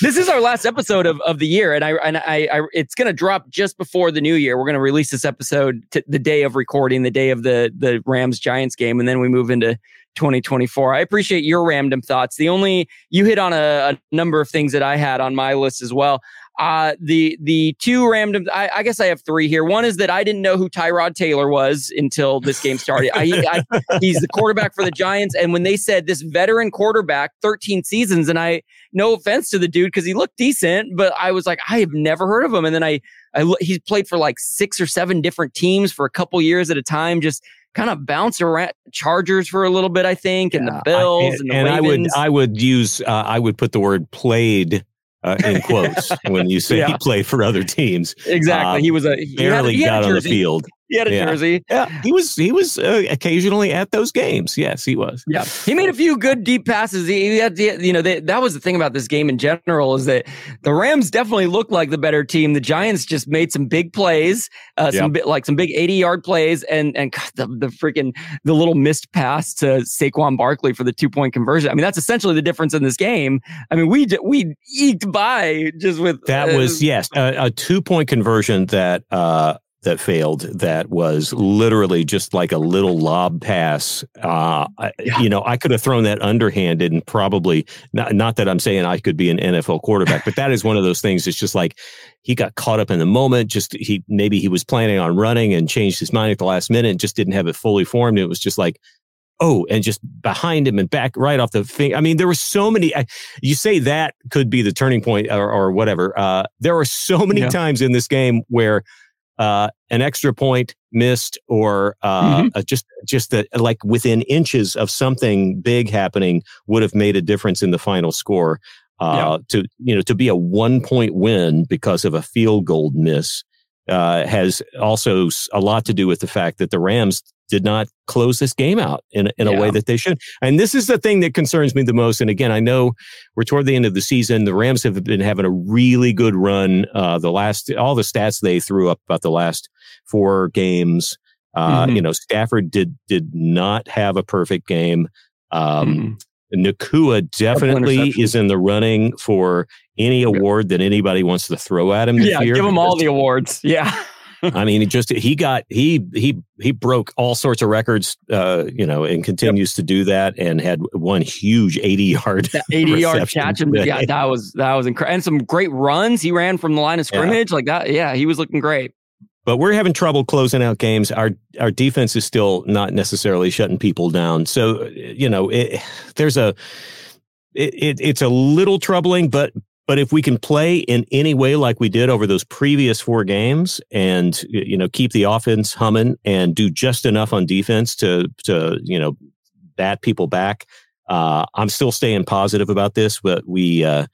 This is our last episode of, of the year, and I and I, I it's going to drop just before the new year. We're going to release this episode t- the day of recording, the day of the the Rams Giants game, and then we move into 2024. I appreciate your random thoughts. The only you hit on a, a number of things that I had on my list as well. Uh, the the two random, I, I, guess I have three here. One is that I didn't know who Tyrod Taylor was until this game started. I, I, he's the quarterback for the Giants, and when they said this veteran quarterback, 13 seasons, and I, no offense to the dude because he looked decent, but I was like, I have never heard of him. And then I, I he's played for like six or seven different teams for a couple years at a time, just kind of bounce around Chargers for a little bit, I think, and yeah, the Bills I, and, and, the and I would I would use uh, I would put the word played uh, in quotes when you say yeah. he played for other teams. Exactly. Um, he was a he barely he got on the field. He had a yeah. jersey. Yeah, he was he was uh, occasionally at those games. Yes, he was. Yeah, he made a few good deep passes. He, had, the, you know, they, that was the thing about this game in general is that the Rams definitely looked like the better team. The Giants just made some big plays, uh, some bit like some big eighty yard plays, and and God, the the freaking the little missed pass to Saquon Barkley for the two point conversion. I mean, that's essentially the difference in this game. I mean, we we eked by just with that uh, was yes a, a two point conversion that. uh that failed that was literally just like a little lob pass. Uh, yeah. You know, I could have thrown that underhanded and probably not, not that I'm saying I could be an NFL quarterback, but that is one of those things. It's just like he got caught up in the moment. Just he maybe he was planning on running and changed his mind at the last minute and just didn't have it fully formed. It was just like, oh, and just behind him and back right off the thing. I mean, there were so many. You say that could be the turning point or, or whatever. Uh, there were so many yeah. times in this game where uh, an extra point missed or uh, mm-hmm. just just that like within inches of something big happening would have made a difference in the final score. Uh, yeah. To you know, to be a one point win because of a field goal miss uh, has also a lot to do with the fact that the Rams did not close this game out in, in yeah. a way that they should. And this is the thing that concerns me the most. And again, I know we're toward the end of the season. The Rams have been having a really good run. Uh, the last, all the stats they threw up about the last four games. Uh, mm-hmm. You know, Stafford did did not have a perfect game. Um, mm-hmm. Nacua definitely is in the running for any award that anybody wants to throw at him. yeah, year. give him all the awards. Yeah. I mean, he just he got he he he broke all sorts of records, uh, you know, and continues yep. to do that, and had one huge eighty yard eighty yard catch. Him, yeah, that was that was incredible, and some great runs. He ran from the line of scrimmage yeah. like that. Yeah, he was looking great. But we're having trouble closing out games. Our our defense is still not necessarily shutting people down. So you know, it, there's a it, it, it's a little troubling, but but if we can play in any way like we did over those previous four games, and you know keep the offense humming and do just enough on defense to to you know bat people back, uh, I'm still staying positive about this. But we uh,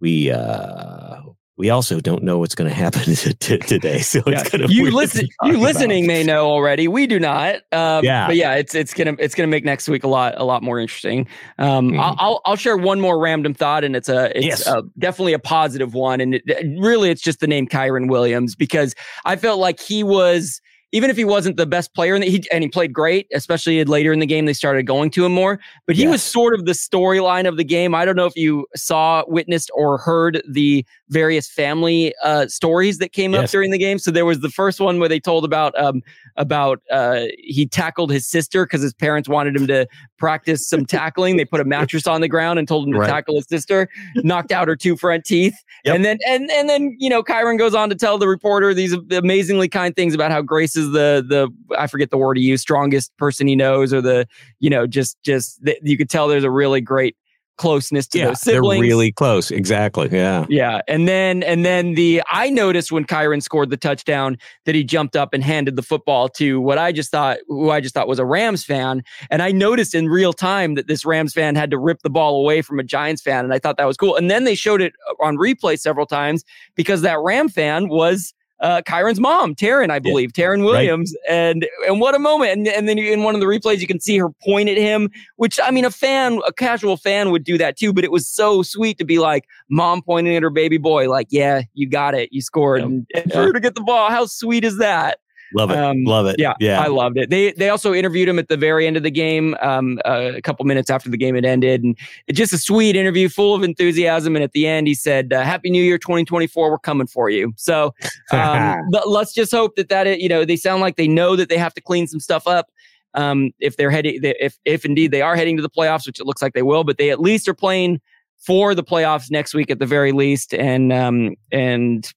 we uh, we also don't know what's going to happen today. So yeah. it's kind of you listen. You listening about. may know already. We do not. Um, yeah, but yeah, it's it's gonna it's gonna make next week a lot a lot more interesting. Um, mm-hmm. I'll, I'll, I'll share one more random thought, and it's a it's yes. a, definitely a positive one, and it, really it's just the name Kyren Williams because I felt like he was even if he wasn't the best player, and he and he played great, especially later in the game, they started going to him more. But he yes. was sort of the storyline of the game. I don't know if you saw, witnessed, or heard the various family uh, stories that came yes. up during the game. So there was the first one where they told about um, about uh, he tackled his sister because his parents wanted him to practice some tackling. They put a mattress on the ground and told him to right. tackle his sister, knocked out her two front teeth, yep. and then and and then you know Kyren goes on to tell the reporter these amazingly kind things about how Grace is the the I forget the word he used, strongest person he knows, or the you know just just you could tell there's a really great closeness to yeah, those siblings. They're really close. Exactly. Yeah. Yeah. And then and then the I noticed when Kyren scored the touchdown that he jumped up and handed the football to what I just thought who I just thought was a Rams fan. And I noticed in real time that this Rams fan had to rip the ball away from a Giants fan. And I thought that was cool. And then they showed it on replay several times because that Ram fan was uh, Kyren's mom, Taryn, I believe, yeah. Taryn Williams, right. and and what a moment! And and then in one of the replays, you can see her point at him, which I mean, a fan, a casual fan would do that too, but it was so sweet to be like mom pointing at her baby boy, like, yeah, you got it, you scored, yeah. and, and for her to get the ball, how sweet is that? Love it. Um, Love it. Yeah. Yeah. I loved it. They they also interviewed him at the very end of the game, um, uh, a couple minutes after the game had ended. And just a sweet interview full of enthusiasm. And at the end, he said, uh, Happy New Year 2024. We're coming for you. So um, let's just hope that that, you know, they sound like they know that they have to clean some stuff up. Um, if they're heading, if, if indeed they are heading to the playoffs, which it looks like they will, but they at least are playing for the playoffs next week at the very least. And, um, and,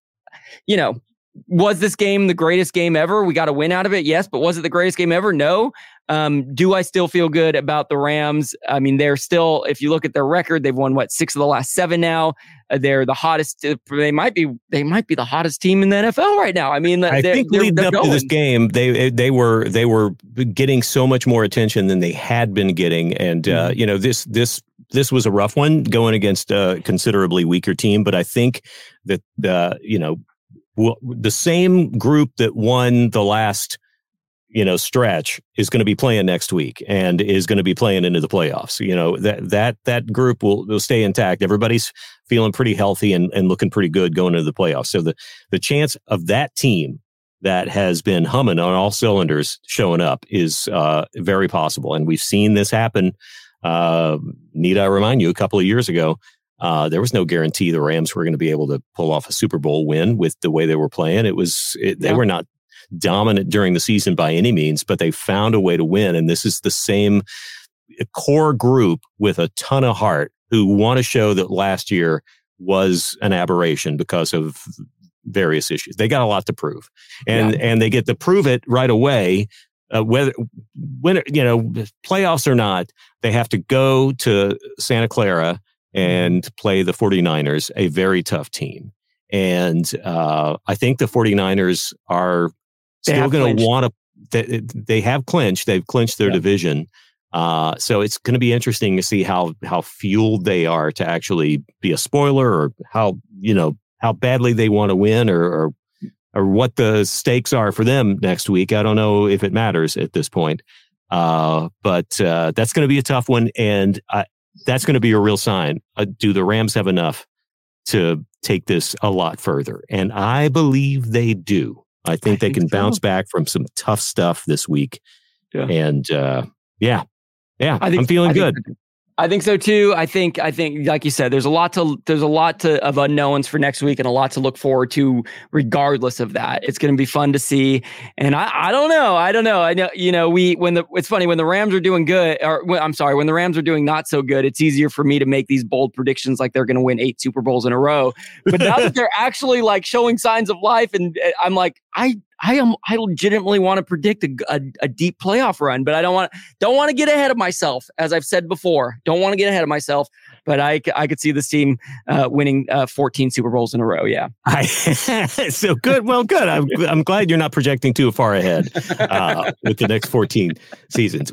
you know, was this game the greatest game ever? We got a win out of it, yes, but was it the greatest game ever? No. Um, do I still feel good about the Rams? I mean, they're still, if you look at their record, they've won what six of the last seven now. Uh, they're the hottest. Uh, they might be. They might be the hottest team in the NFL right now. I mean, I think leading up going. to this game, they they were they were getting so much more attention than they had been getting, and uh, mm-hmm. uh, you know this this this was a rough one going against a considerably weaker team. But I think that uh, you know the same group that won the last you know stretch is going to be playing next week and is going to be playing into the playoffs you know that that that group will will stay intact. Everybody's feeling pretty healthy and, and looking pretty good going into the playoffs. So the the chance of that team that has been humming on all cylinders showing up is uh, very possible. And we've seen this happen uh, need i remind you a couple of years ago uh, there was no guarantee the Rams were going to be able to pull off a Super Bowl win with the way they were playing. It was it, they yeah. were not dominant during the season by any means, but they found a way to win. And this is the same core group with a ton of heart who want to show that last year was an aberration because of various issues. They got a lot to prove, and yeah. and they get to prove it right away. Uh, whether when you know playoffs or not, they have to go to Santa Clara. And play the 49ers, a very tough team. And uh, I think the 49ers are they still going to want to, they, they, have clinched, they've clinched their yeah. division. Uh, so it's going to be interesting to see how how fueled they are to actually be a spoiler, or how you know how badly they want to win, or, or or what the stakes are for them next week. I don't know if it matters at this point, uh, but uh, that's going to be a tough one. And I, that's going to be a real sign. Uh, do the Rams have enough to take this a lot further? And I believe they do. I think I they think can so. bounce back from some tough stuff this week. Yeah. And uh, yeah, yeah, I am feeling good. I think so too. I think I think like you said, there's a lot to there's a lot to of unknowns for next week and a lot to look forward to regardless of that. It's going to be fun to see. And I I don't know. I don't know. I know you know we when the it's funny when the Rams are doing good or when, I'm sorry, when the Rams are doing not so good, it's easier for me to make these bold predictions like they're going to win 8 Super Bowls in a row. But now that they're actually like showing signs of life and eh, I'm like I I am I legitimately want to predict a, a, a, deep playoff run, but I don't want don't want to get ahead of myself. As I've said before, don't want to get ahead of myself. But I I could see this team uh, winning uh, 14 Super Bowls in a row. Yeah. I, so good. Well, good. I'm I'm glad you're not projecting too far ahead uh, with the next 14 seasons.